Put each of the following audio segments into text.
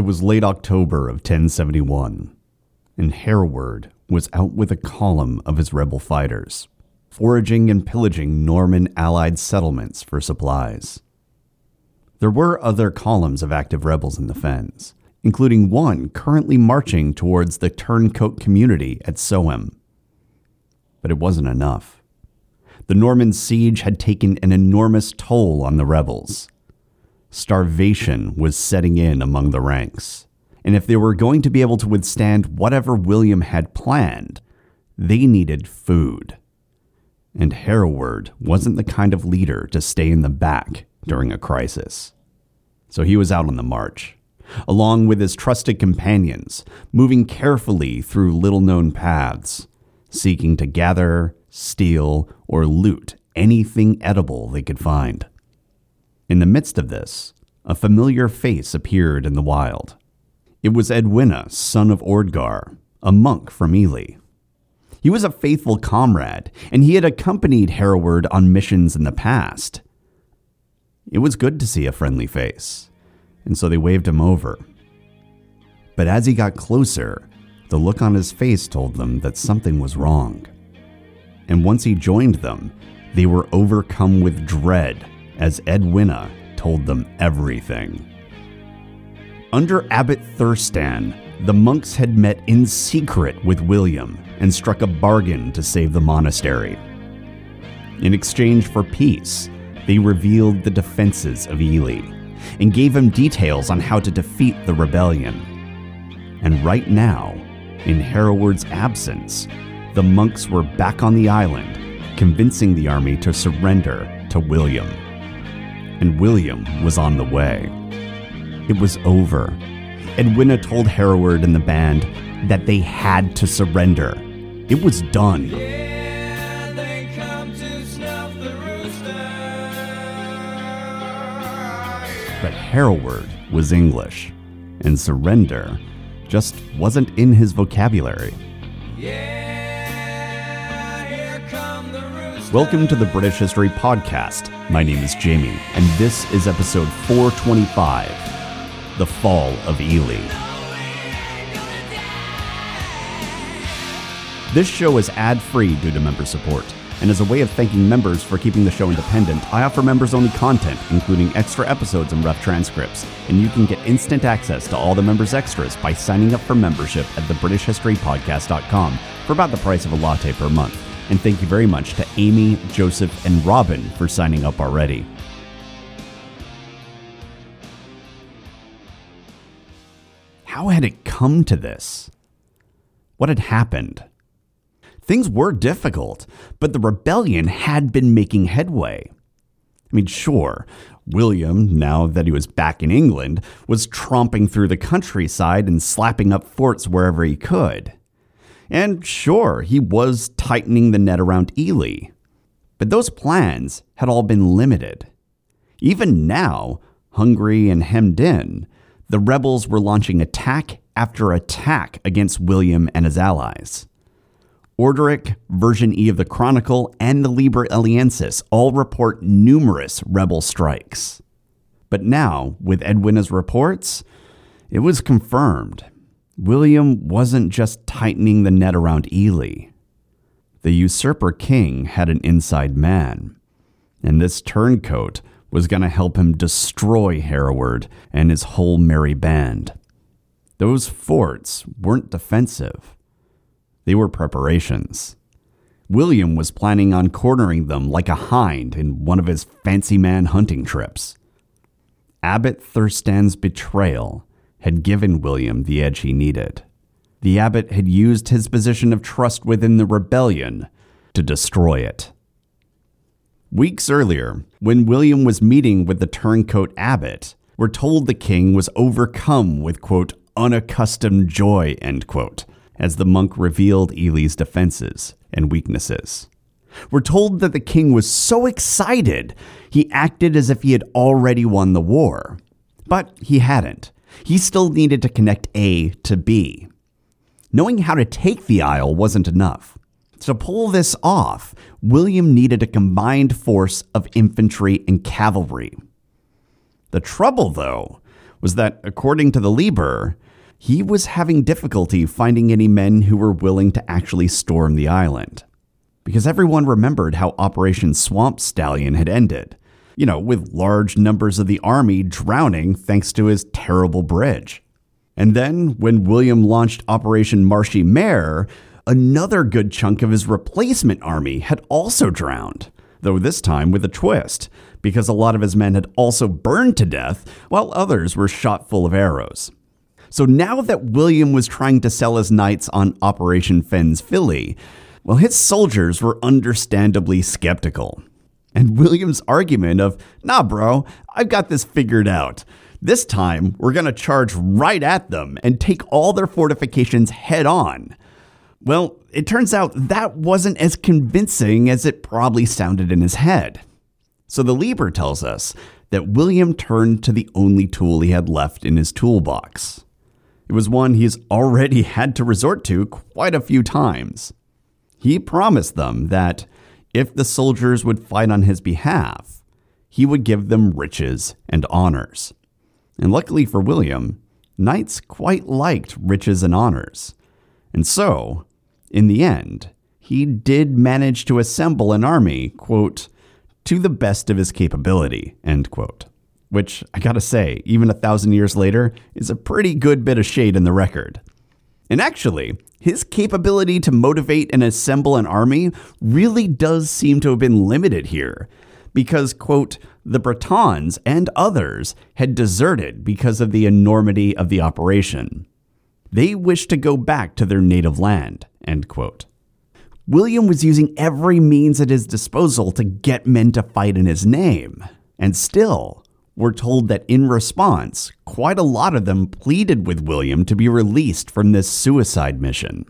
It was late October of 1071, and Hereward was out with a column of his rebel fighters, foraging and pillaging Norman allied settlements for supplies. There were other columns of active rebels in the fens, including one currently marching towards the turncoat community at Soham. But it wasn't enough. The Norman siege had taken an enormous toll on the rebels. Starvation was setting in among the ranks, and if they were going to be able to withstand whatever William had planned, they needed food. And Hereward wasn't the kind of leader to stay in the back during a crisis. So he was out on the march along with his trusted companions, moving carefully through little known paths, seeking to gather, steal, or loot anything edible they could find. In the midst of this, a familiar face appeared in the wild. It was Edwina, son of Ordgar, a monk from Ely. He was a faithful comrade, and he had accompanied Hereward on missions in the past. It was good to see a friendly face and so they waved him over. But as he got closer, the look on his face told them that something was wrong. And once he joined them, they were overcome with dread as Edwina told them everything. Under Abbot Thurstan, the monks had met in secret with William and struck a bargain to save the monastery. In exchange for peace, they revealed the defenses of Ely and gave him details on how to defeat the rebellion. And right now, in Hereward's absence, the monks were back on the island, convincing the army to surrender to William. And William was on the way. It was over. and Edwina told Hereward and the band that they had to surrender. It was done. but Hereward was English, and surrender just wasn't in his vocabulary. Welcome to the British History Podcast. My name is Jamie, and this is episode 425 The Fall of Ely. This show is ad free due to member support. And as a way of thanking members for keeping the show independent, I offer members only content, including extra episodes and rough transcripts. And you can get instant access to all the members' extras by signing up for membership at thebritishhistorypodcast.com for about the price of a latte per month. And thank you very much to Amy, Joseph, and Robin for signing up already. How had it come to this? What had happened? Things were difficult, but the rebellion had been making headway. I mean, sure, William, now that he was back in England, was tromping through the countryside and slapping up forts wherever he could. And sure, he was tightening the net around Ely. But those plans had all been limited. Even now, hungry and hemmed in, the rebels were launching attack after attack against William and his allies. Orderic, version E of the Chronicle, and the Liber Eliensis all report numerous rebel strikes. But now, with Edwina's reports, it was confirmed. William wasn't just tightening the net around Ely. The usurper king had an inside man, and this turncoat was going to help him destroy Hereward and his whole merry band. Those forts weren't defensive. They were preparations. William was planning on cornering them like a hind in one of his fancy man hunting trips. Abbot Thurstan's betrayal had given William the edge he needed. The abbot had used his position of trust within the rebellion to destroy it. Weeks earlier, when William was meeting with the turncoat abbot, we're told the king was overcome with, quote, unaccustomed joy, end quote, as the monk revealed Ely's defenses and weaknesses. We're told that the king was so excited, he acted as if he had already won the war. But he hadn't. He still needed to connect A to B. Knowing how to take the Isle wasn't enough. To pull this off, William needed a combined force of infantry and cavalry. The trouble, though, was that, according to the Liber, he was having difficulty finding any men who were willing to actually storm the island. Because everyone remembered how Operation Swamp Stallion had ended, you know, with large numbers of the army drowning thanks to his terrible bridge. And then, when William launched Operation Marshy Mare, another good chunk of his replacement army had also drowned, though this time with a twist, because a lot of his men had also burned to death, while others were shot full of arrows. So now that William was trying to sell his knights on Operation Fenn's Filly, well, his soldiers were understandably skeptical. And William's argument of, nah, bro, I've got this figured out. This time, we're going to charge right at them and take all their fortifications head on. Well, it turns out that wasn't as convincing as it probably sounded in his head. So the Liber tells us that William turned to the only tool he had left in his toolbox. It was one he's already had to resort to quite a few times. He promised them that if the soldiers would fight on his behalf, he would give them riches and honors. And luckily for William, knights quite liked riches and honors. And so, in the end, he did manage to assemble an army, quote, to the best of his capability, end quote. Which, I gotta say, even a thousand years later, is a pretty good bit of shade in the record. And actually, his capability to motivate and assemble an army really does seem to have been limited here. Because, quote, the Bretons and others had deserted because of the enormity of the operation. They wished to go back to their native land, end quote. William was using every means at his disposal to get men to fight in his name. And still, we're told that in response, quite a lot of them pleaded with William to be released from this suicide mission.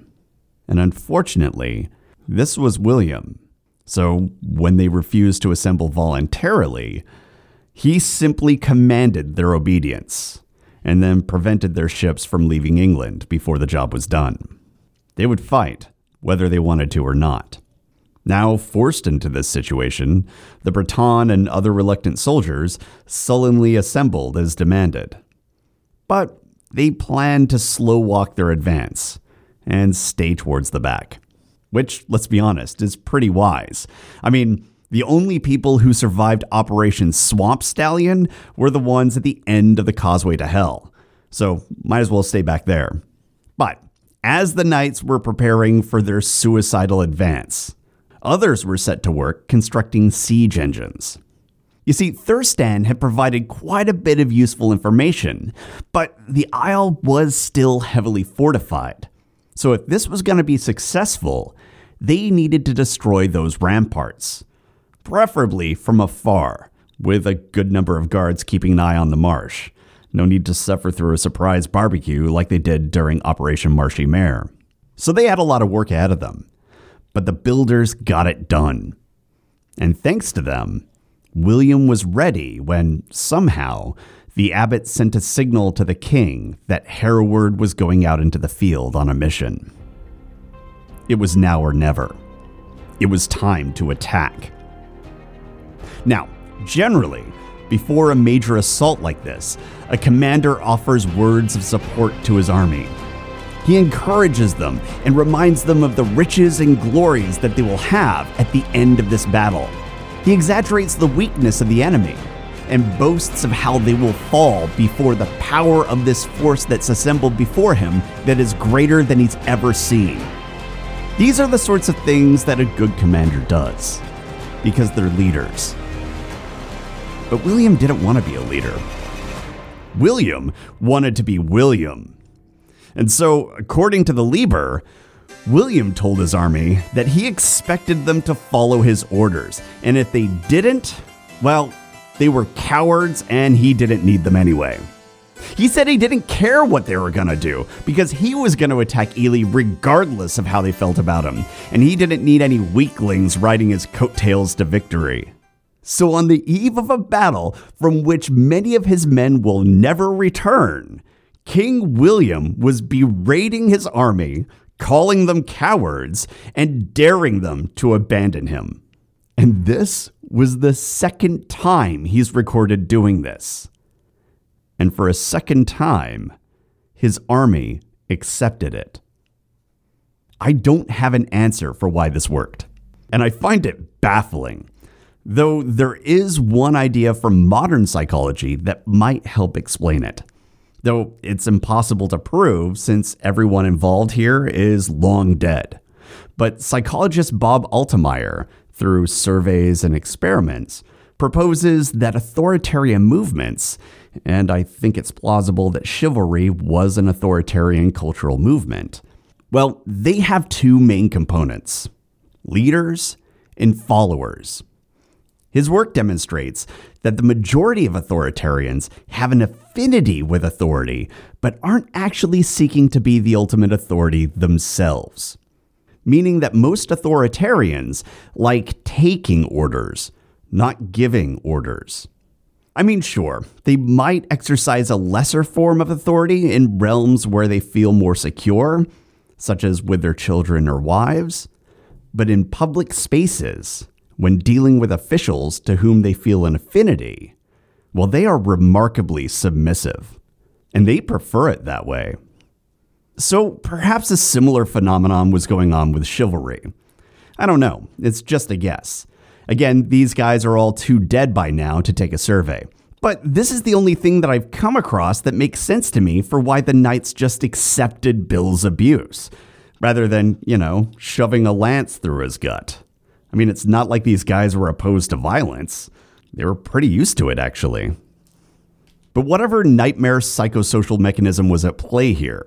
And unfortunately, this was William. So when they refused to assemble voluntarily, he simply commanded their obedience and then prevented their ships from leaving England before the job was done. They would fight, whether they wanted to or not. Now forced into this situation, the Breton and other reluctant soldiers sullenly assembled as demanded. But they planned to slow walk their advance and stay towards the back. Which, let's be honest, is pretty wise. I mean, the only people who survived Operation Swamp Stallion were the ones at the end of the causeway to hell. So, might as well stay back there. But as the knights were preparing for their suicidal advance, others were set to work constructing siege engines. You see, Thurstan had provided quite a bit of useful information, but the Isle was still heavily fortified. So, if this was going to be successful, they needed to destroy those ramparts, preferably from afar, with a good number of guards keeping an eye on the marsh. No need to suffer through a surprise barbecue like they did during Operation Marshy Mare. So they had a lot of work ahead of them. But the builders got it done. And thanks to them, William was ready when, somehow, the abbot sent a signal to the king that Hereward was going out into the field on a mission. It was now or never. It was time to attack. Now, generally, before a major assault like this, a commander offers words of support to his army. He encourages them and reminds them of the riches and glories that they will have at the end of this battle. He exaggerates the weakness of the enemy and boasts of how they will fall before the power of this force that's assembled before him that is greater than he's ever seen. These are the sorts of things that a good commander does, because they're leaders. But William didn't want to be a leader. William wanted to be William. And so, according to the Liber, William told his army that he expected them to follow his orders, and if they didn't, well, they were cowards and he didn't need them anyway. He said he didn't care what they were gonna do because he was gonna attack Ely regardless of how they felt about him, and he didn't need any weaklings riding his coattails to victory. So, on the eve of a battle from which many of his men will never return, King William was berating his army, calling them cowards, and daring them to abandon him. And this was the second time he's recorded doing this. and for a second time, his army accepted it. I don't have an answer for why this worked, and I find it baffling. Though there is one idea from modern psychology that might help explain it. Though it's impossible to prove since everyone involved here is long dead. But psychologist Bob Altemeyer, through surveys and experiments, proposes that authoritarian movements, and I think it's plausible that chivalry was an authoritarian cultural movement, well, they have two main components leaders and followers. His work demonstrates that the majority of authoritarians have an affinity with authority, but aren't actually seeking to be the ultimate authority themselves. Meaning that most authoritarians like taking orders, not giving orders. I mean, sure, they might exercise a lesser form of authority in realms where they feel more secure, such as with their children or wives, but in public spaces, when dealing with officials to whom they feel an affinity, well, they are remarkably submissive, and they prefer it that way. So perhaps a similar phenomenon was going on with chivalry. I don't know, it's just a guess. Again, these guys are all too dead by now to take a survey. But this is the only thing that I've come across that makes sense to me for why the knights just accepted Bill's abuse, rather than, you know, shoving a lance through his gut. I mean, it's not like these guys were opposed to violence. They were pretty used to it, actually. But whatever nightmare psychosocial mechanism was at play here,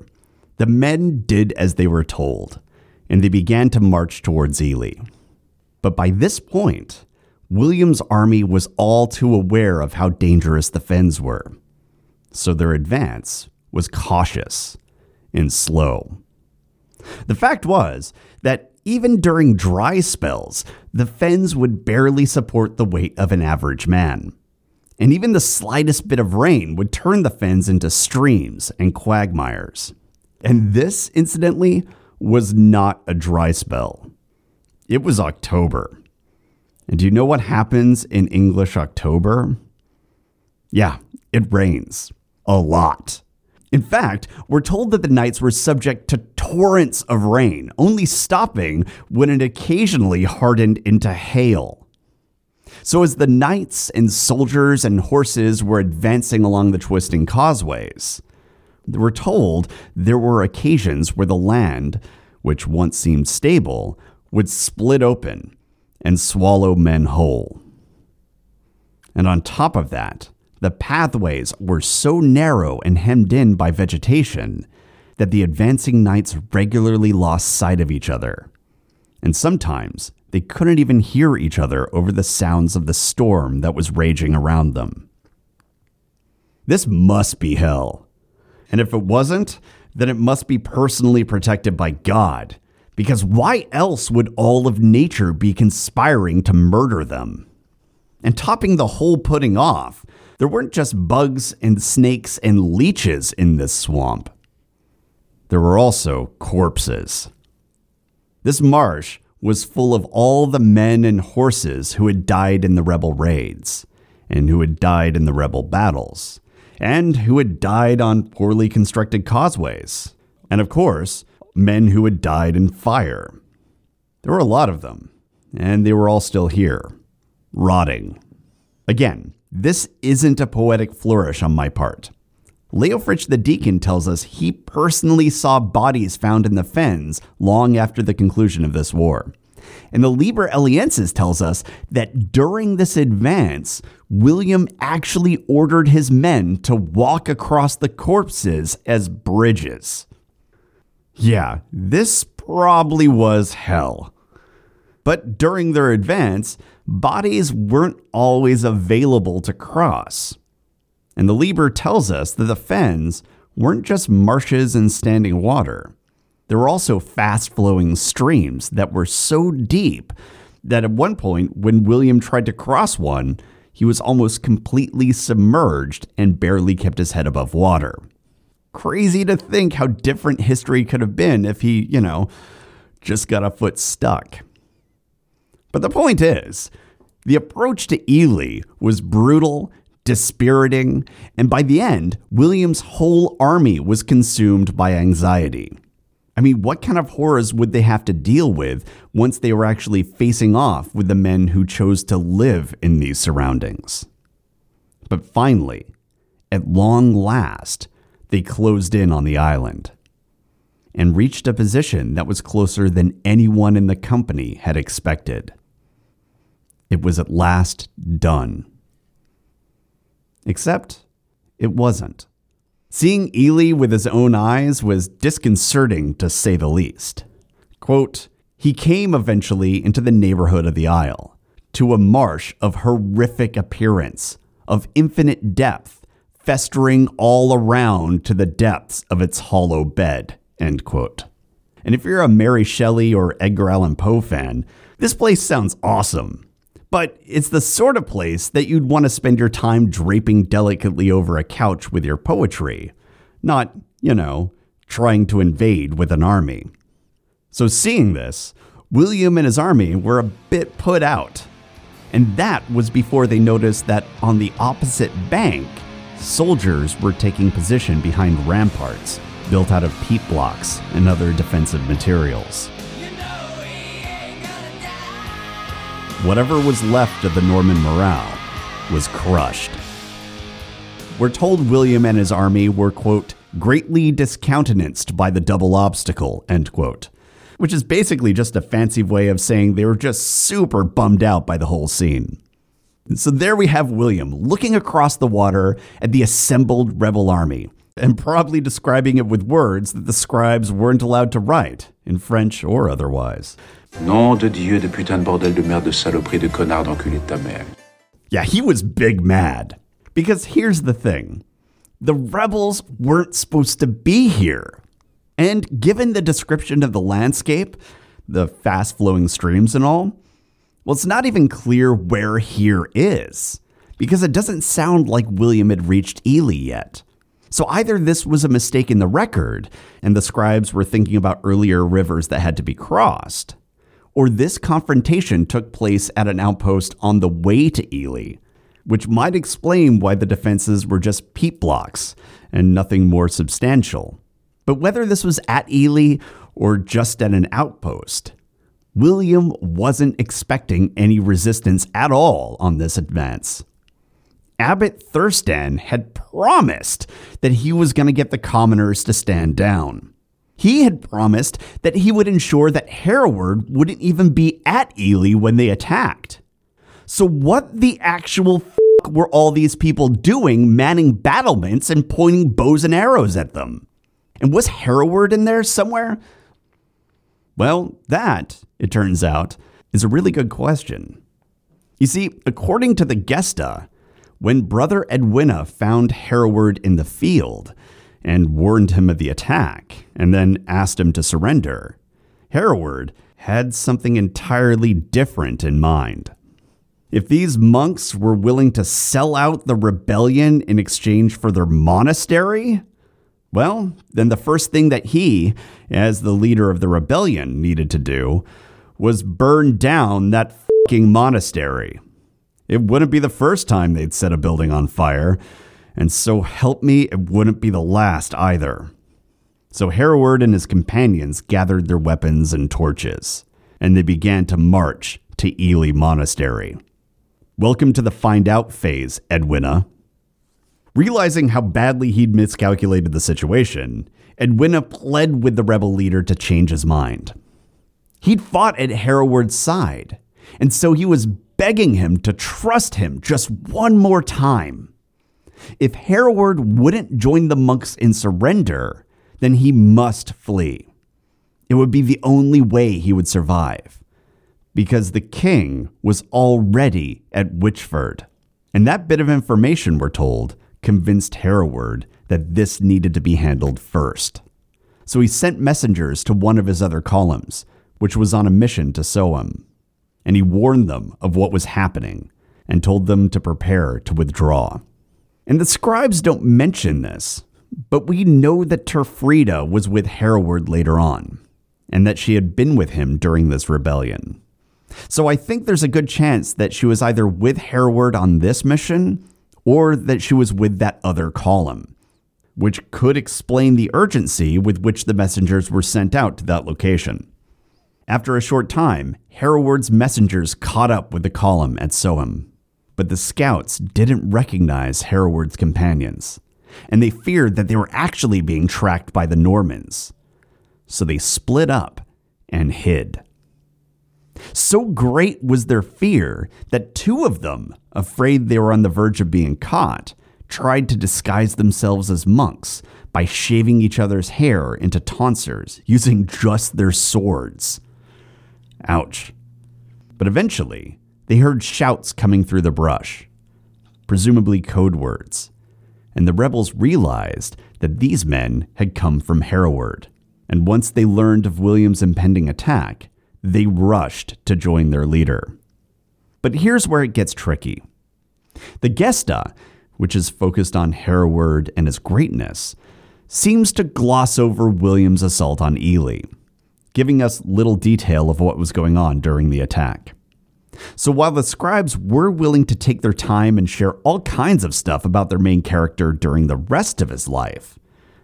the men did as they were told, and they began to march towards Ely. But by this point, William's army was all too aware of how dangerous the fens were. So their advance was cautious and slow. The fact was that even during dry spells, the fens would barely support the weight of an average man. And even the slightest bit of rain would turn the fens into streams and quagmires. And this, incidentally, was not a dry spell. It was October. And do you know what happens in English October? Yeah, it rains. A lot. In fact, we're told that the knights were subject to torrents of rain, only stopping when it occasionally hardened into hail. So, as the knights and soldiers and horses were advancing along the twisting causeways, they were told there were occasions where the land, which once seemed stable, would split open and swallow men whole. And on top of that, the pathways were so narrow and hemmed in by vegetation that the advancing knights regularly lost sight of each other. And sometimes they couldn't even hear each other over the sounds of the storm that was raging around them. This must be hell. And if it wasn't, then it must be personally protected by God because why else would all of nature be conspiring to murder them? And topping the whole pudding off, there weren't just bugs and snakes and leeches in this swamp. There were also corpses. This marsh was full of all the men and horses who had died in the rebel raids, and who had died in the rebel battles, and who had died on poorly constructed causeways. And of course, men who had died in fire. There were a lot of them, and they were all still here, rotting. Again, this isn't a poetic flourish on my part. Leofric the Deacon tells us he personally saw bodies found in the fens long after the conclusion of this war. And the Liber Eliensis tells us that during this advance, William actually ordered his men to walk across the corpses as bridges. Yeah, this probably was hell. But during their advance, bodies weren't always available to cross. And the Liber tells us that the fens weren't just marshes and standing water. There were also fast flowing streams that were so deep that at one point, when William tried to cross one, he was almost completely submerged and barely kept his head above water crazy to think how different history could have been if he, you know, just got a foot stuck. But the point is, the approach to Ely was brutal, dispiriting, and by the end, William's whole army was consumed by anxiety. I mean, what kind of horrors would they have to deal with once they were actually facing off with the men who chose to live in these surroundings? But finally, at long last, they closed in on the island and reached a position that was closer than anyone in the company had expected. It was at last done. Except it wasn't. Seeing Ely with his own eyes was disconcerting to say the least. Quote, he came eventually into the neighborhood of the Isle, to a marsh of horrific appearance, of infinite depth, festering all around to the depths of its hollow bed. End quote. And if you're a Mary Shelley or Edgar Allan Poe fan, this place sounds awesome. But it's the sort of place that you'd want to spend your time draping delicately over a couch with your poetry, not, you know, trying to invade with an army. So, seeing this, William and his army were a bit put out. And that was before they noticed that on the opposite bank, soldiers were taking position behind ramparts built out of peat blocks and other defensive materials. Whatever was left of the Norman morale was crushed. We're told William and his army were, quote, greatly discountenanced by the double obstacle, end quote, which is basically just a fancy way of saying they were just super bummed out by the whole scene. So there we have William looking across the water at the assembled rebel army, and probably describing it with words that the scribes weren't allowed to write, in French or otherwise. Nom de Dieu de putain de bordel de merde de saloperie de connard d'enculé de ta mère. Yeah, he was big mad. Because here's the thing the rebels weren't supposed to be here. And given the description of the landscape, the fast flowing streams and all, well, it's not even clear where here is, because it doesn't sound like William had reached Ely yet. So either this was a mistake in the record, and the scribes were thinking about earlier rivers that had to be crossed, or this confrontation took place at an outpost on the way to Ely, which might explain why the defenses were just peat blocks and nothing more substantial. But whether this was at Ely or just at an outpost, William wasn't expecting any resistance at all on this advance. Abbot Thurstan had promised that he was going to get the commoners to stand down. He had promised that he would ensure that Hereward wouldn't even be at Ely when they attacked. So, what the actual f- were all these people doing manning battlements and pointing bows and arrows at them? And was Hereward in there somewhere? Well, that, it turns out, is a really good question. You see, according to the Gesta, when Brother Edwina found Hereward in the field and warned him of the attack, and then asked him to surrender, Hereward had something entirely different in mind. If these monks were willing to sell out the rebellion in exchange for their monastery, well, then the first thing that he, as the leader of the rebellion, needed to do was burn down that fucking monastery. It wouldn't be the first time they'd set a building on fire, and so help me, it wouldn't be the last either. So Hereward and his companions gathered their weapons and torches, and they began to march to Ely Monastery. Welcome to the find out phase, Edwina. Realizing how badly he'd miscalculated the situation, Edwina pled with the rebel leader to change his mind. He'd fought at Hereward's side, and so he was begging him to trust him just one more time. If Hereward wouldn't join the monks in surrender, then he must flee. It would be the only way he would survive, because the king was already at Witchford. And that bit of information, we're told, convinced Hereward that this needed to be handled first. So he sent messengers to one of his other columns, which was on a mission to Soham and he warned them of what was happening and told them to prepare to withdraw. And the scribes don't mention this, but we know that Turfrida was with Hereward later on, and that she had been with him during this rebellion. So I think there's a good chance that she was either with Hereward on this mission or that she was with that other column, which could explain the urgency with which the messengers were sent out to that location. After a short time, Hereward's messengers caught up with the column at Soham, but the scouts didn't recognize Hereward's companions, and they feared that they were actually being tracked by the Normans. So they split up and hid. So great was their fear that two of them, afraid they were on the verge of being caught, tried to disguise themselves as monks by shaving each other's hair into tonsures using just their swords. Ouch. But eventually, they heard shouts coming through the brush, presumably code words, and the rebels realized that these men had come from Hereward. And once they learned of William's impending attack, they rushed to join their leader. But here's where it gets tricky. The Gesta, which is focused on Hereward and his greatness, seems to gloss over William's assault on Ely giving us little detail of what was going on during the attack. So while the scribes were willing to take their time and share all kinds of stuff about their main character during the rest of his life,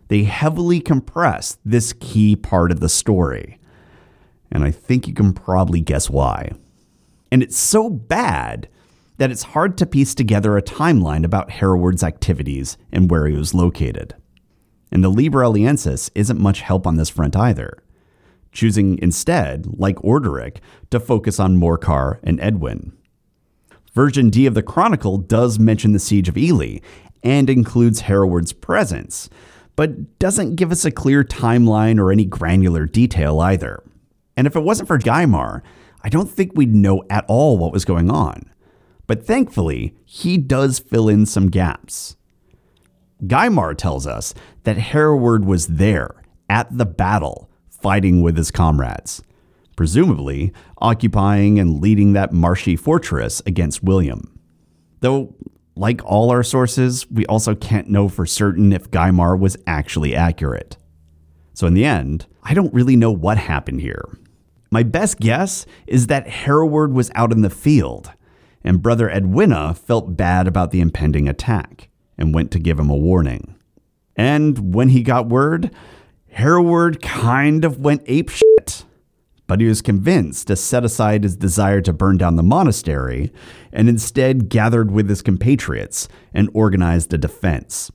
they heavily compressed this key part of the story. And I think you can probably guess why. And it's so bad that it's hard to piece together a timeline about Hereward's activities and where he was located. And the Liber Eliensis isn't much help on this front either choosing instead, like Orderic, to focus on Morcar and Edwin. Version D of the Chronicle does mention the siege of Ely and includes Hereward's presence, but doesn't give us a clear timeline or any granular detail either. And if it wasn't for Gaimar, I don't think we'd know at all what was going on. But thankfully, he does fill in some gaps. Gaimar tells us that Hereward was there at the battle fighting with his comrades, presumably occupying and leading that marshy fortress against William. Though, like all our sources, we also can't know for certain if Gaimar was actually accurate. So, in the end, I don't really know what happened here. My best guess is that Hereward was out in the field, and Brother Edwina felt bad about the impending attack and went to give him a warning. And when he got word, Hereward kind of went ape shit, but he was convinced to set aside his desire to burn down the monastery and instead gathered with his compatriots and organized a defense.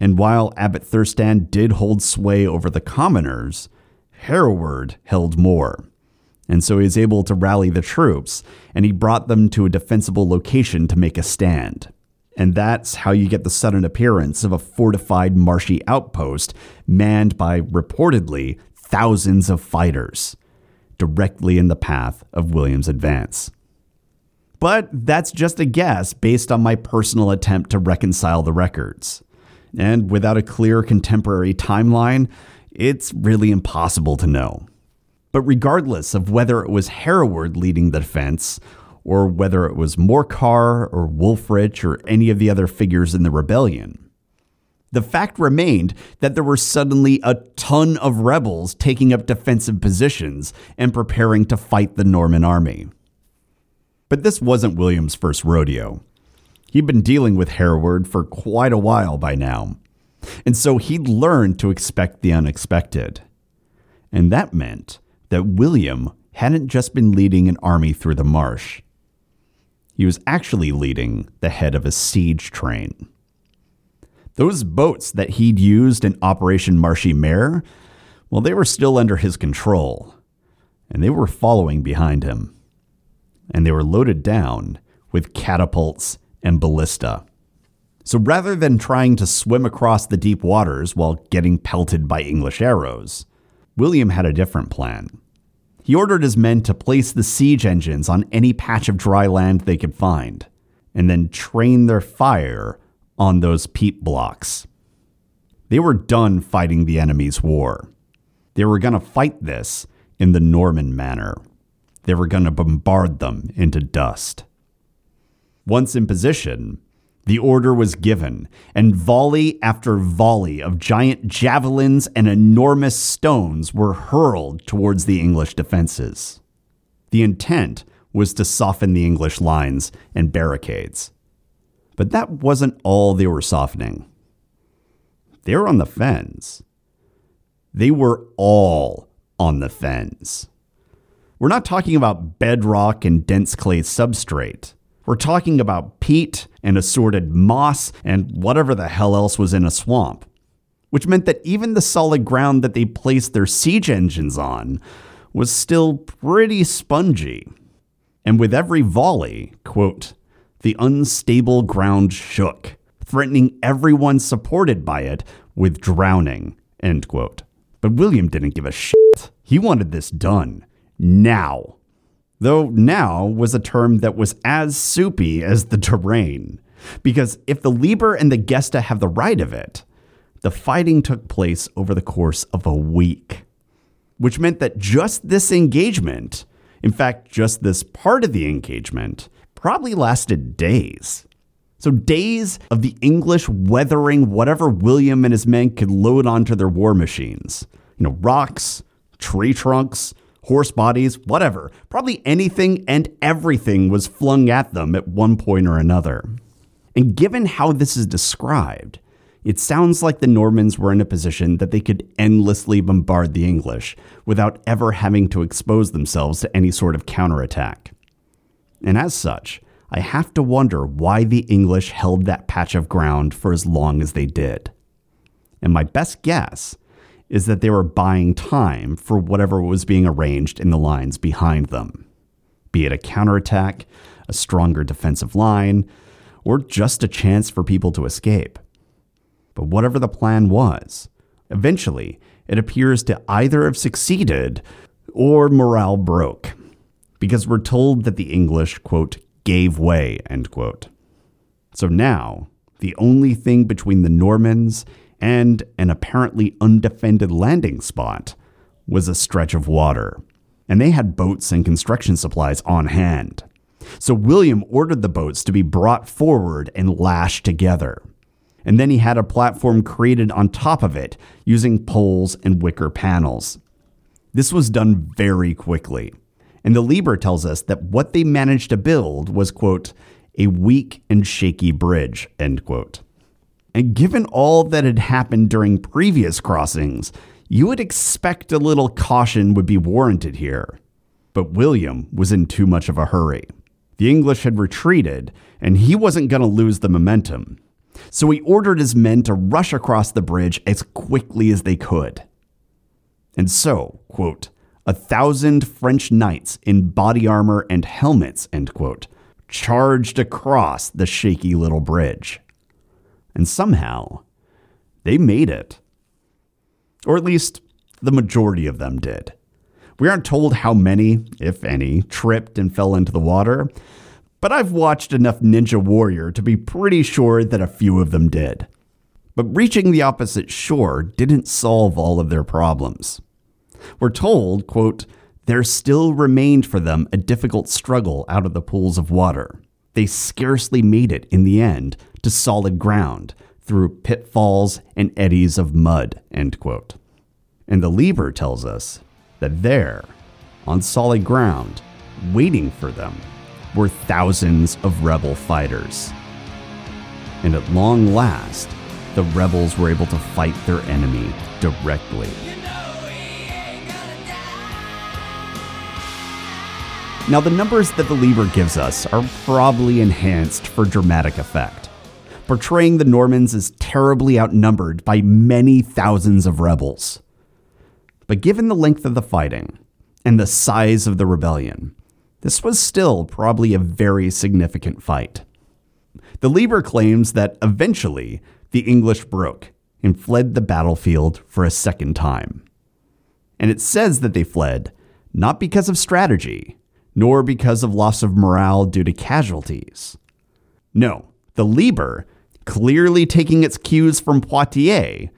And while Abbot Thurstan did hold sway over the commoners, Hereward held more. And so he was able to rally the troops, and he brought them to a defensible location to make a stand. And that's how you get the sudden appearance of a fortified marshy outpost manned by reportedly thousands of fighters, directly in the path of William's advance. But that's just a guess based on my personal attempt to reconcile the records. And without a clear contemporary timeline, it's really impossible to know. But regardless of whether it was Hereward leading the defense or whether it was Morcar or Wulfrich or any of the other figures in the rebellion. The fact remained that there were suddenly a ton of rebels taking up defensive positions and preparing to fight the Norman army. But this wasn't William's first rodeo. He'd been dealing with Hereward for quite a while by now, and so he'd learned to expect the unexpected. And that meant that William hadn't just been leading an army through the marsh. He was actually leading the head of a siege train. Those boats that he'd used in Operation Marshy Mare, well, they were still under his control, and they were following behind him. And they were loaded down with catapults and ballista. So rather than trying to swim across the deep waters while getting pelted by English arrows, William had a different plan. He ordered his men to place the siege engines on any patch of dry land they could find, and then train their fire on those peat blocks. They were done fighting the enemy's war. They were going to fight this in the Norman manner. They were going to bombard them into dust. Once in position, the order was given, and volley after volley of giant javelins and enormous stones were hurled towards the English defenses. The intent was to soften the English lines and barricades. But that wasn't all they were softening. They were on the fens. They were all on the fens. We're not talking about bedrock and dense clay substrate. We're talking about peat and assorted moss and whatever the hell else was in a swamp. Which meant that even the solid ground that they placed their siege engines on was still pretty spongy. And with every volley, quote, the unstable ground shook, threatening everyone supported by it with drowning, end quote. But William didn't give a shit. He wanted this done. Now. Though now was a term that was as soupy as the terrain. Because if the Liber and the Gesta have the right of it, the fighting took place over the course of a week, which meant that just this engagement, in fact, just this part of the engagement, probably lasted days. So, days of the English weathering whatever William and his men could load onto their war machines. You know, rocks, tree trunks, horse bodies, whatever. Probably anything and everything was flung at them at one point or another. And given how this is described, it sounds like the Normans were in a position that they could endlessly bombard the English without ever having to expose themselves to any sort of counterattack. And as such, I have to wonder why the English held that patch of ground for as long as they did. And my best guess is that they were buying time for whatever was being arranged in the lines behind them, be it a counterattack, a stronger defensive line, or just a chance for people to escape. But whatever the plan was, eventually it appears to either have succeeded or morale broke, because we're told that the English, quote, gave way, end quote. So now, the only thing between the Normans and an apparently undefended landing spot was a stretch of water. And they had boats and construction supplies on hand. So William ordered the boats to be brought forward and lashed together. And then he had a platform created on top of it using poles and wicker panels. This was done very quickly. And the Liber tells us that what they managed to build was, quote, a weak and shaky bridge, end quote. And given all that had happened during previous crossings, you would expect a little caution would be warranted here. But William was in too much of a hurry. The English had retreated, and he wasn't going to lose the momentum. So he ordered his men to rush across the bridge as quickly as they could. And so, quote, a thousand French knights in body armor and helmets, end quote, charged across the shaky little bridge. And somehow, they made it. Or at least, the majority of them did. We aren't told how many, if any, tripped and fell into the water, but I've watched enough Ninja Warrior to be pretty sure that a few of them did. But reaching the opposite shore didn't solve all of their problems. We're told, quote, there still remained for them a difficult struggle out of the pools of water. They scarcely made it in the end to solid ground through pitfalls and eddies of mud, end quote. And the Liber tells us that there, on solid ground, waiting for them, were thousands of rebel fighters. And at long last, the rebels were able to fight their enemy directly. Now, the numbers that the Liber gives us are probably enhanced for dramatic effect, portraying the Normans as terribly outnumbered by many thousands of rebels. But given the length of the fighting and the size of the rebellion, this was still probably a very significant fight. The Liber claims that eventually the English broke and fled the battlefield for a second time. And it says that they fled not because of strategy, nor because of loss of morale due to casualties. No, the Liber, clearly taking its cues from Poitiers,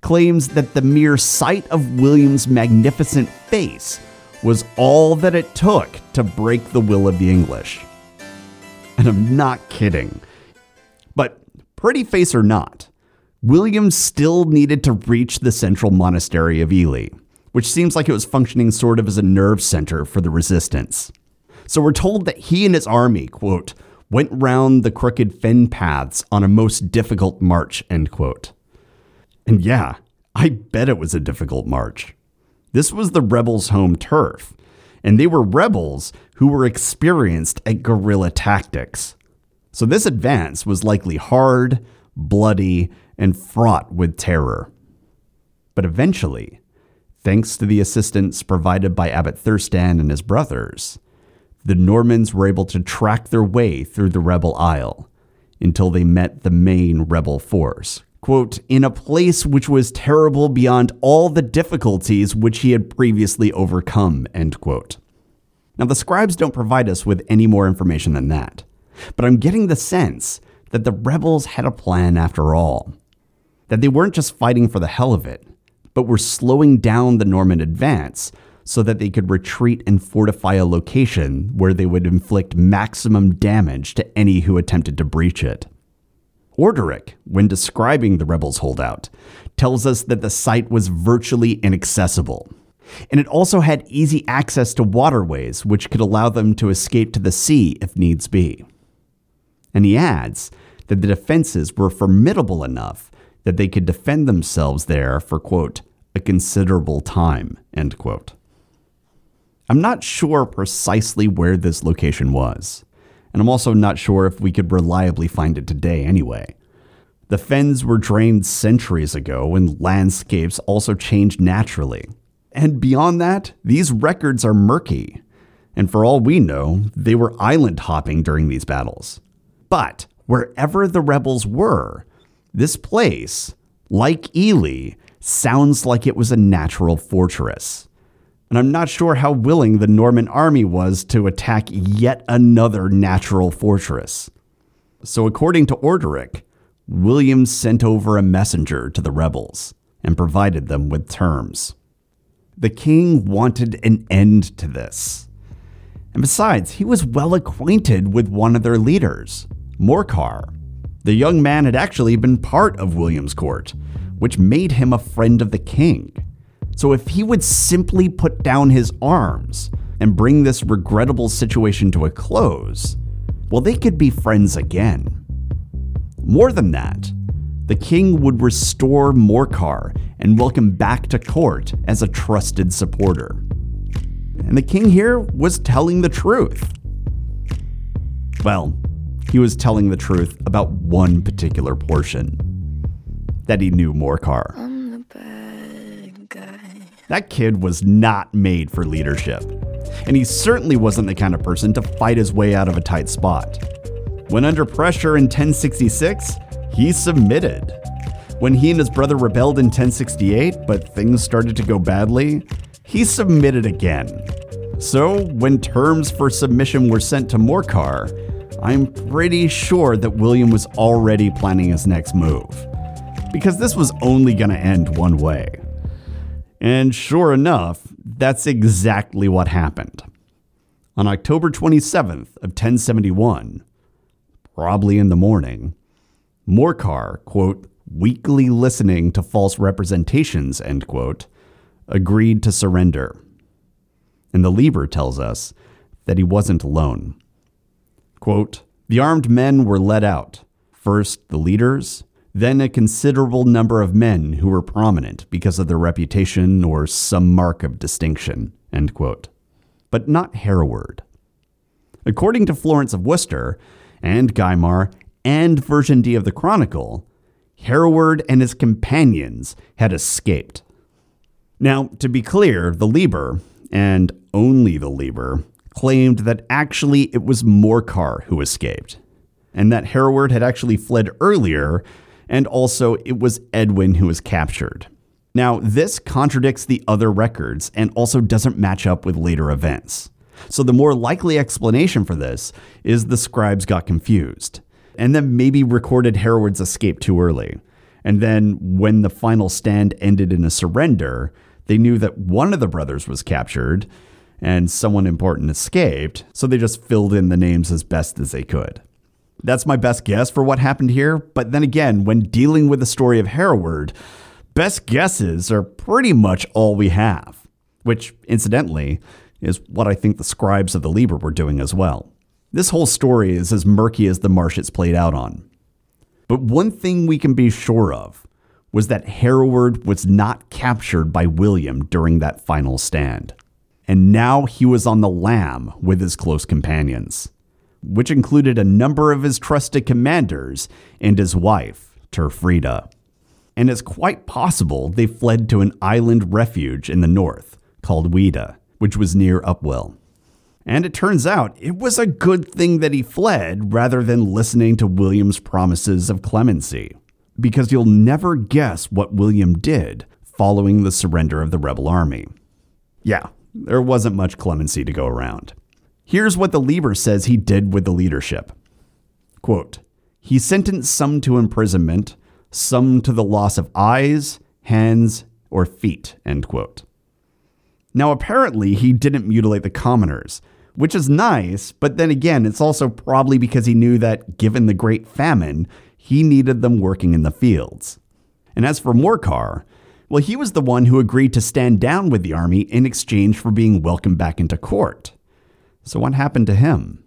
claims that the mere sight of William's magnificent face was all that it took to break the will of the English. And I'm not kidding. But pretty face or not, William still needed to reach the central monastery of Ely, which seems like it was functioning sort of as a nerve center for the resistance. So we're told that he and his army, quote, went round the crooked fen paths on a most difficult march, end quote. And yeah, I bet it was a difficult march. This was the rebels' home turf, and they were rebels who were experienced at guerrilla tactics. So this advance was likely hard, bloody, and fraught with terror. But eventually, thanks to the assistance provided by Abbot Thurstan and his brothers, the Normans were able to track their way through the rebel isle until they met the main rebel force. Quote, in a place which was terrible beyond all the difficulties which he had previously overcome, end quote. Now, the scribes don't provide us with any more information than that, but I'm getting the sense that the rebels had a plan after all. That they weren't just fighting for the hell of it, but were slowing down the Norman advance so that they could retreat and fortify a location where they would inflict maximum damage to any who attempted to breach it. Orderic, when describing the rebels' holdout, tells us that the site was virtually inaccessible. And it also had easy access to waterways, which could allow them to escape to the sea if needs be. And he adds that the defenses were formidable enough that they could defend themselves there for, quote, a considerable time, end quote. I'm not sure precisely where this location was, and I'm also not sure if we could reliably find it today anyway. The fens were drained centuries ago, and landscapes also changed naturally. And beyond that, these records are murky. And for all we know, they were island hopping during these battles. But wherever the rebels were, this place, like Ely, sounds like it was a natural fortress and I'm not sure how willing the Norman army was to attack yet another natural fortress. So, according to Orderic, William sent over a messenger to the rebels and provided them with terms. The king wanted an end to this. And besides, he was well acquainted with one of their leaders, Morcar. The young man had actually been part of William's court, which made him a friend of the king. So if he would simply put down his arms and bring this regrettable situation to a close, well, they could be friends again. More than that, the king would restore Morcar and welcome back to court as a trusted supporter. And the king here was telling the truth. Well, he was telling the truth about one particular portion that he knew Morcar. That kid was not made for leadership. And he certainly wasn't the kind of person to fight his way out of a tight spot. When under pressure in 1066, he submitted. When he and his brother rebelled in 1068, but things started to go badly, he submitted again. So, when terms for submission were sent to Morcar, I'm pretty sure that William was already planning his next move. Because this was only going to end one way. And sure enough, that's exactly what happened. On October 27th of 1071, probably in the morning, Morcar, quote, weakly listening to false representations, end quote, agreed to surrender. And the Liber tells us that he wasn't alone. Quote, the armed men were led out, first the leaders, then a considerable number of men who were prominent because of their reputation or some mark of distinction. But not Hereward. According to Florence of Worcester and Gaimar and version D of the Chronicle, Hereward and his companions had escaped. Now, to be clear, the Liber, and only the Liber, claimed that actually it was Morcar who escaped, and that Hereward had actually fled earlier and also it was Edwin who was captured. Now, this contradicts the other records and also doesn't match up with later events. So, the more likely explanation for this is the scribes got confused and then maybe recorded Hereward's escape too early. And then, when the final stand ended in a surrender, they knew that one of the brothers was captured and someone important escaped, so they just filled in the names as best as they could. That's my best guess for what happened here. But then again, when dealing with the story of Hereward, best guesses are pretty much all we have, which, incidentally, is what I think the scribes of the Liber were doing as well. This whole story is as murky as the marsh it's played out on. But one thing we can be sure of was that Hereward was not captured by William during that final stand. And now he was on the lam with his close companions, which included a number of his trusted commanders and his wife, Turfrida. And it's quite possible they fled to an island refuge in the north called Weida, which was near Upwell. And it turns out it was a good thing that he fled rather than listening to William's promises of clemency, because you'll never guess what William did following the surrender of the rebel army. Yeah, there wasn't much clemency to go around. Here's what the Liber says he did with the leadership. Quote, he sentenced some to imprisonment, some to the loss of eyes, hands, or feet, end quote. Now, apparently, he didn't mutilate the commoners, which is nice, but then again, it's also probably because he knew that given the Great Famine, he needed them working in the fields. And as for Morcar, well, he was the one who agreed to stand down with the army in exchange for being welcomed back into court. So, what happened to him?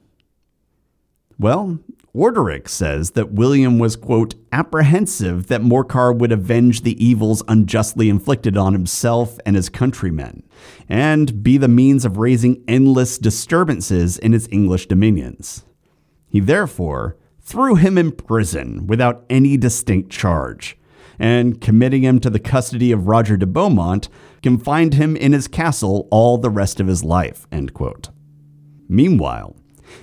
Well, Orderic says that William was, quote, apprehensive that Morcar would avenge the evils unjustly inflicted on himself and his countrymen, and be the means of raising endless disturbances in his English dominions. He therefore threw him in prison without any distinct charge, and committing him to the custody of Roger de Beaumont, confined him in his castle all the rest of his life, end quote. Meanwhile,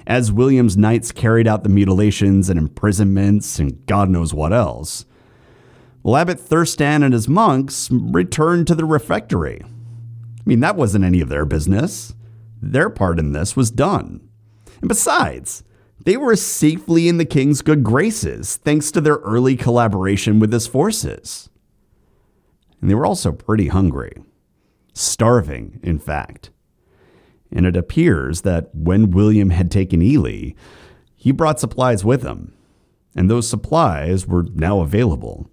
as William's knights carried out the mutilations and imprisonments and God knows what else. Well, Abbot Thurstan and his monks returned to the refectory. I mean, that wasn't any of their business. Their part in this was done. And besides, they were safely in the king's good graces thanks to their early collaboration with his forces. And they were also pretty hungry. Starving, in fact and it appears that when William had taken Ely, he brought supplies with him, and those supplies were now available.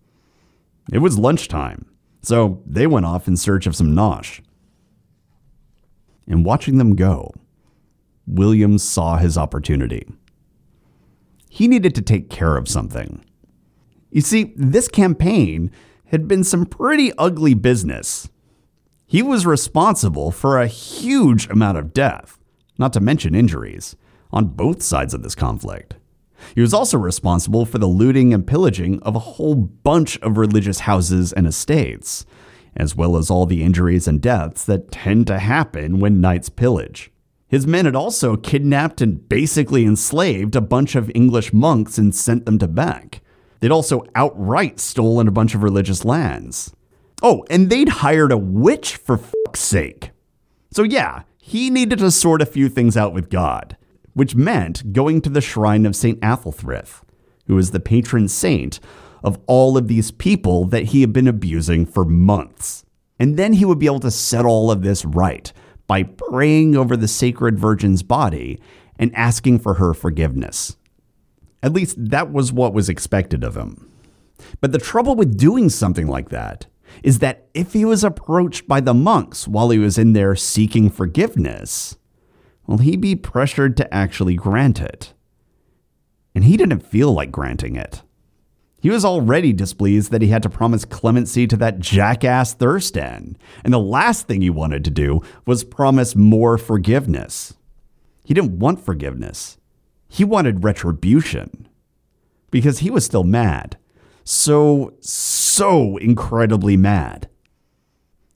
It was lunchtime, so they went off in search of some nosh. And watching them go, William saw his opportunity. He needed to take care of something. You see, this campaign had been some pretty ugly business he was responsible for a huge amount of death, not to mention injuries, on both sides of this conflict. He was also responsible for the looting and pillaging of a whole bunch of religious houses and estates, as well as all the injuries and deaths that tend to happen when knights pillage. His men had also kidnapped and basically enslaved a bunch of English monks and sent them to Bec. They'd also outright stolen a bunch of religious lands. Oh, and they'd hired a witch for fuck's sake. So, yeah, he needed to sort a few things out with God, which meant going to the shrine of St. Athelthryth, who is the patron saint of all of these people that he had been abusing for months. And then he would be able to set all of this right by praying over the sacred virgin's body and asking for her forgiveness. At least that was what was expected of him. But the trouble with doing something like that is that if he was approached by the monks while he was in there seeking forgiveness, will he'd be pressured to actually grant it. And he didn't feel like granting it. He was already displeased that he had to promise clemency to that jackass Thurstan, and the last thing he wanted to do was promise more forgiveness. He didn't want forgiveness. He wanted retribution. Because he was still mad so, so incredibly mad.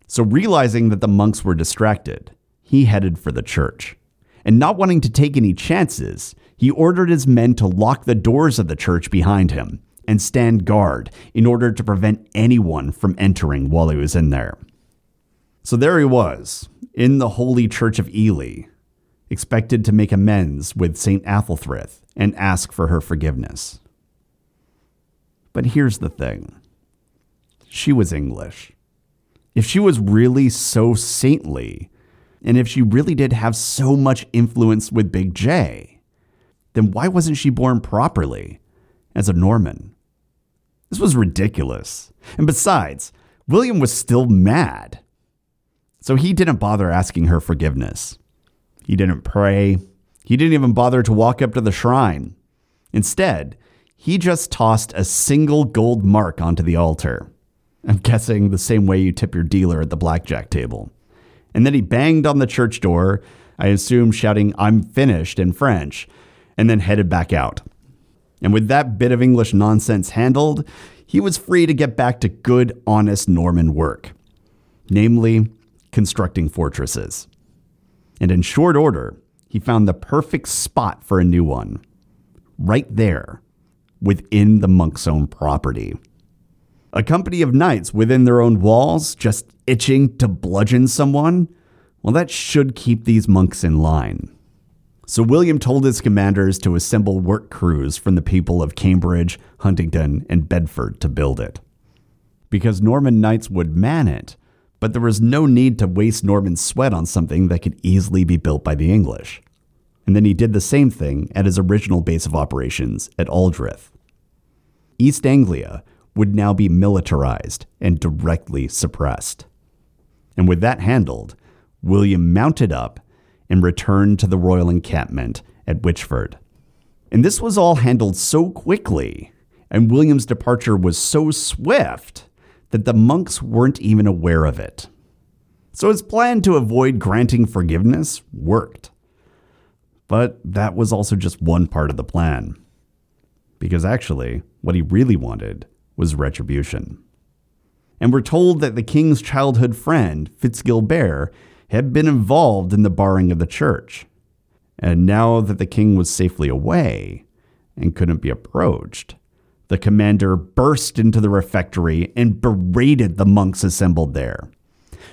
So, realizing that the monks were distracted, he headed for the church. And not wanting to take any chances, he ordered his men to lock the doors of the church behind him and stand guard in order to prevent anyone from entering while he was in there. So there he was, in the holy church of Ely, expected to make amends with St. Athelthryth and ask for her forgiveness. But here's the thing she was English. If she was really so saintly, and if she really did have so much influence with Big J, then why wasn't she born properly as a Norman? This was ridiculous. And besides, William was still mad. So he didn't bother asking her forgiveness. He didn't pray. He didn't even bother to walk up to the shrine. Instead, he just tossed a single gold mark onto the altar. I'm guessing the same way you tip your dealer at the blackjack table. And then he banged on the church door, I assume shouting, I'm finished in French, and then headed back out. And with that bit of English nonsense handled, he was free to get back to good, honest Norman work, namely constructing fortresses. And in short order, he found the perfect spot for a new one right there within the monk's own property. A company of knights within their own walls, just itching to bludgeon someone? Well, that should keep these monks in line. So William told his commanders to assemble work crews from the people of Cambridge, Huntingdon, and Bedford to build it. Because Norman knights would man it, but there was no need to waste Norman sweat on something that could easily be built by the English. And then he did the same thing at his original base of operations at Aldreth. East Anglia would now be militarized and directly suppressed. And with that handled, William mounted up and returned to the royal encampment at Witchford. And this was all handled so quickly, and William's departure was so swift that the monks weren't even aware of it. So his plan to avoid granting forgiveness worked. But that was also just one part of the plan. Because actually, what he really wanted was retribution. And we're told that the king's childhood friend, Fitzgilbert, had been involved in the barring of the church. And now that the king was safely away and couldn't be approached, the commander burst into the refectory and berated the monks assembled there,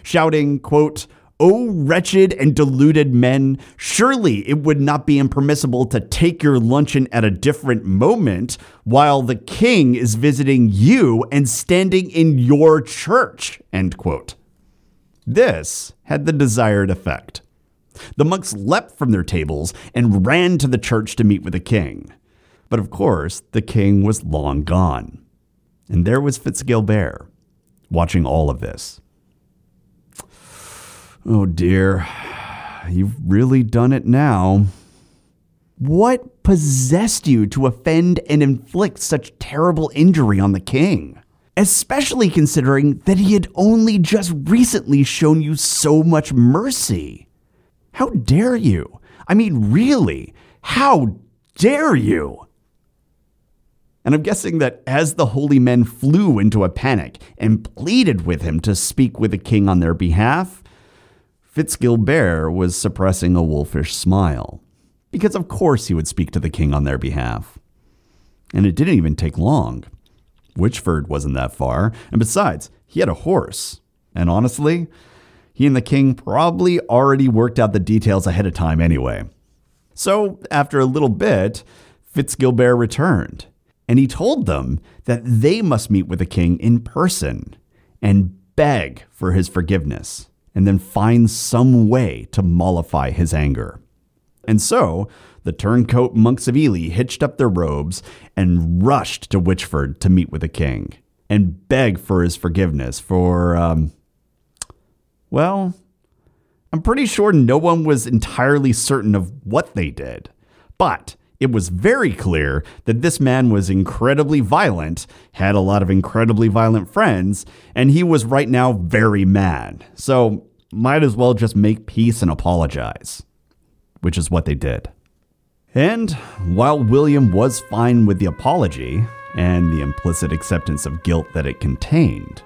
shouting, quote, O wretched and deluded men, surely it would not be impermissible to take your luncheon at a different moment while the king is visiting you and standing in your church. End quote. This had the desired effect. The monks leapt from their tables and ran to the church to meet with the king. But of course, the king was long gone. And there was Fitzgilbert, watching all of this. Oh dear, you've really done it now. What possessed you to offend and inflict such terrible injury on the king? Especially considering that he had only just recently shown you so much mercy. How dare you? I mean, really, how dare you? And I'm guessing that as the holy men flew into a panic and pleaded with him to speak with the king on their behalf, Fitzgilbert was suppressing a wolfish smile, because of course he would speak to the king on their behalf. And it didn't even take long. Witchford wasn't that far, and besides, he had a horse. And honestly, he and the king probably already worked out the details ahead of time anyway. So, after a little bit, Fitzgilbert returned, and he told them that they must meet with the king in person and beg for his forgiveness and then find some way to mollify his anger. And so, the turncoat monks of Ely hitched up their robes and rushed to Witchford to meet with the king and beg for his forgiveness for, um, well, I'm pretty sure no one was entirely certain of what they did. But it was very clear that this man was incredibly violent, had a lot of incredibly violent friends, and he was right now very mad. So, might as well just make peace and apologize, which is what they did. And while William was fine with the apology and the implicit acceptance of guilt that it contained,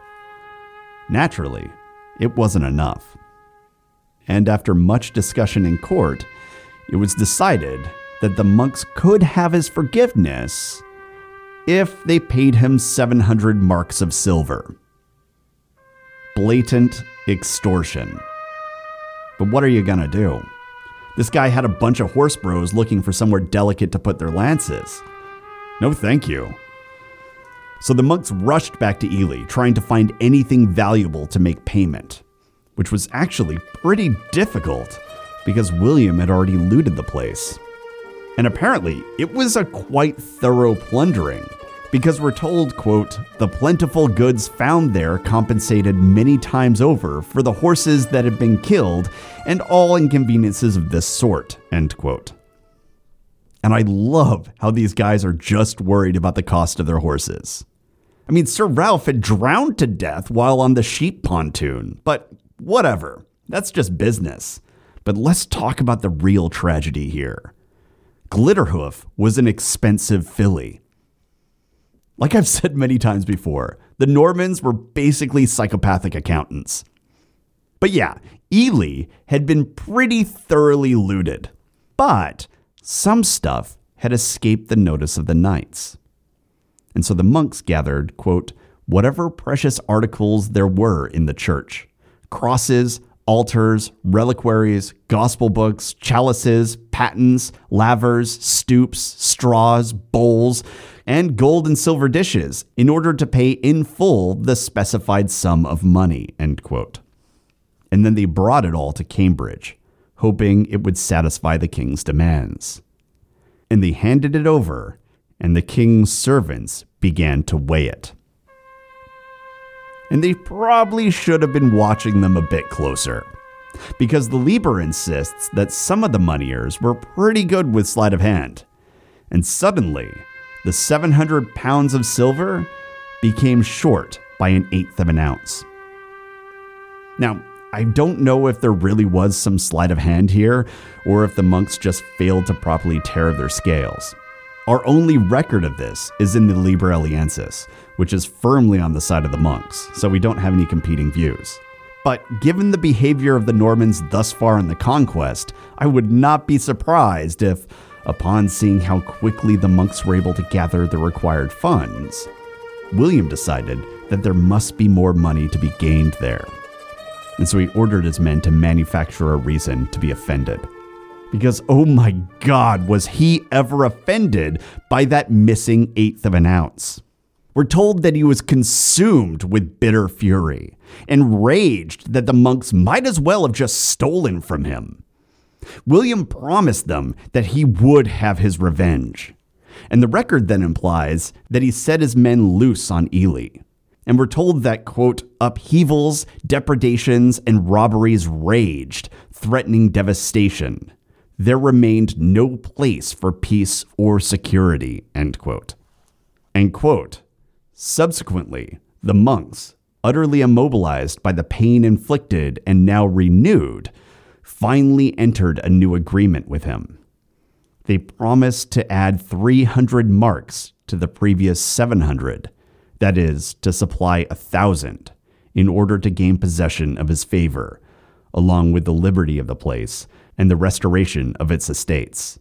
naturally, it wasn't enough. And after much discussion in court, it was decided that the monks could have his forgiveness if they paid him 700 marks of silver. Blatant extortion. But what are you gonna do? This guy had a bunch of horse bros looking for somewhere delicate to put their lances. No thank you. So the monks rushed back to Ely, trying to find anything valuable to make payment, which was actually pretty difficult because William had already looted the place. And apparently, it was a quite thorough plundering because we're told, quote, the plentiful goods found there compensated many times over for the horses that had been killed and all inconveniences of this sort, end quote. And I love how these guys are just worried about the cost of their horses. I mean, Sir Ralph had drowned to death while on the sheep pontoon, but whatever. That's just business. But let's talk about the real tragedy here. Glitterhoof was an expensive filly. Like I've said many times before, the Normans were basically psychopathic accountants. But yeah, Ely had been pretty thoroughly looted. But some stuff had escaped the notice of the knights. And so the monks gathered, quote, whatever precious articles there were in the church crosses, altars, reliquaries, gospel books, chalices, patens, lavers, stoups, straws, bowls, and gold and silver dishes in order to pay in full the specified sum of money, end quote. And then they brought it all to Cambridge, hoping it would satisfy the king's demands. And they handed it over, and the king's servants began to weigh it. And they probably should have been watching them a bit closer. Because the Liber insists that some of the moneyers were pretty good with sleight of hand. And suddenly, the 700 pounds of silver became short by an eighth of an ounce. Now, I don't know if there really was some sleight of hand here, or if the monks just failed to properly tare their scales. Our only record of this is in the Liber Eliensis, which is firmly on the side of the monks, so we don't have any competing views. But given the behavior of the Normans thus far in the conquest, I would not be surprised if, upon seeing how quickly the monks were able to gather the required funds, William decided that there must be more money to be gained there and so he ordered his men to manufacture a reason to be offended. Because, oh my God, was he ever offended by that missing eighth of an ounce? We're told that he was consumed with bitter fury, enraged that the monks might as well have just stolen from him. William promised them that he would have his revenge. And the record then implies that he set his men loose on Ely and we're told that, quote, upheavals, depredations, and robberies raged, threatening devastation. There remained no place for peace or security, end quote. And quote, subsequently, the monks, utterly immobilized by the pain inflicted and now renewed, finally entered a new agreement with him. They promised to add 300 marks to the previous 700 that is, to supply a thousand, in order to gain possession of his favor, along with the liberty of the place and the restoration of its estates.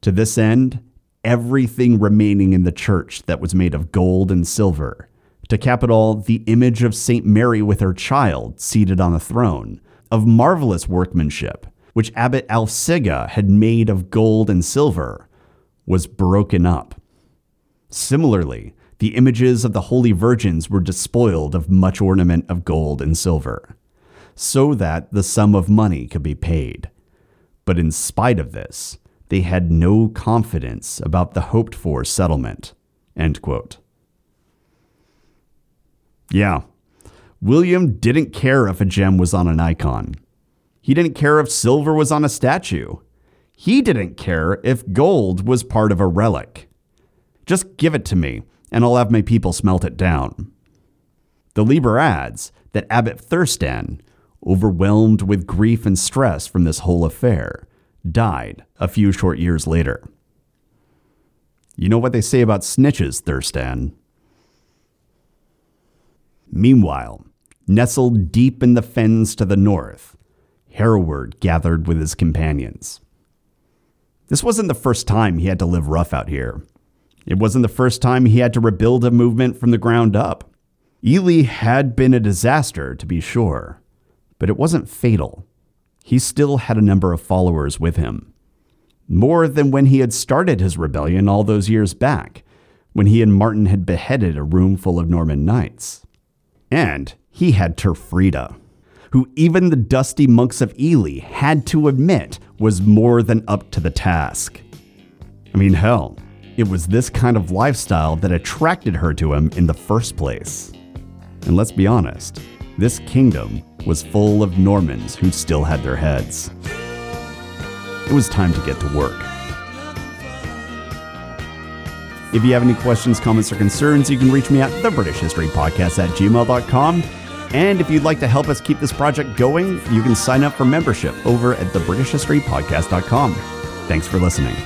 To this end, everything remaining in the church that was made of gold and silver, to cap it all, the image of St. Mary with her child seated on a throne, of marvelous workmanship, which Abbot Alfsiga had made of gold and silver, was broken up. Similarly, the images of the holy virgins were despoiled of much ornament of gold and silver, so that the sum of money could be paid. But in spite of this, they had no confidence about the hoped for settlement. Yeah, William didn't care if a gem was on an icon. He didn't care if silver was on a statue. He didn't care if gold was part of a relic. Just give it to me, and I'll have my people smelt it down. The Liber adds that Abbot Thurstan, overwhelmed with grief and stress from this whole affair, died a few short years later. You know what they say about snitches, Thurstan? Meanwhile, nestled deep in the fens to the north, Hereward gathered with his companions. This wasn't the first time he had to live rough out here. It wasn't the first time he had to rebuild a movement from the ground up. Ely had been a disaster, to be sure, but it wasn't fatal. He still had a number of followers with him. More than when he had started his rebellion all those years back, when he and Martin had beheaded a room full of Norman knights. And he had Turfrida, who even the dusty monks of Ely had to admit was more than up to the task. I mean, hell, it was this kind of lifestyle that attracted her to him in the first place. And let's be honest, this kingdom was full of Normans who still had their heads. It was time to get to work. If you have any questions, comments, or concerns, you can reach me at the British History Podcast at gmail.com. And if you'd like to help us keep this project going, you can sign up for membership over at thebritishhistorypodcast.com. Thanks for listening.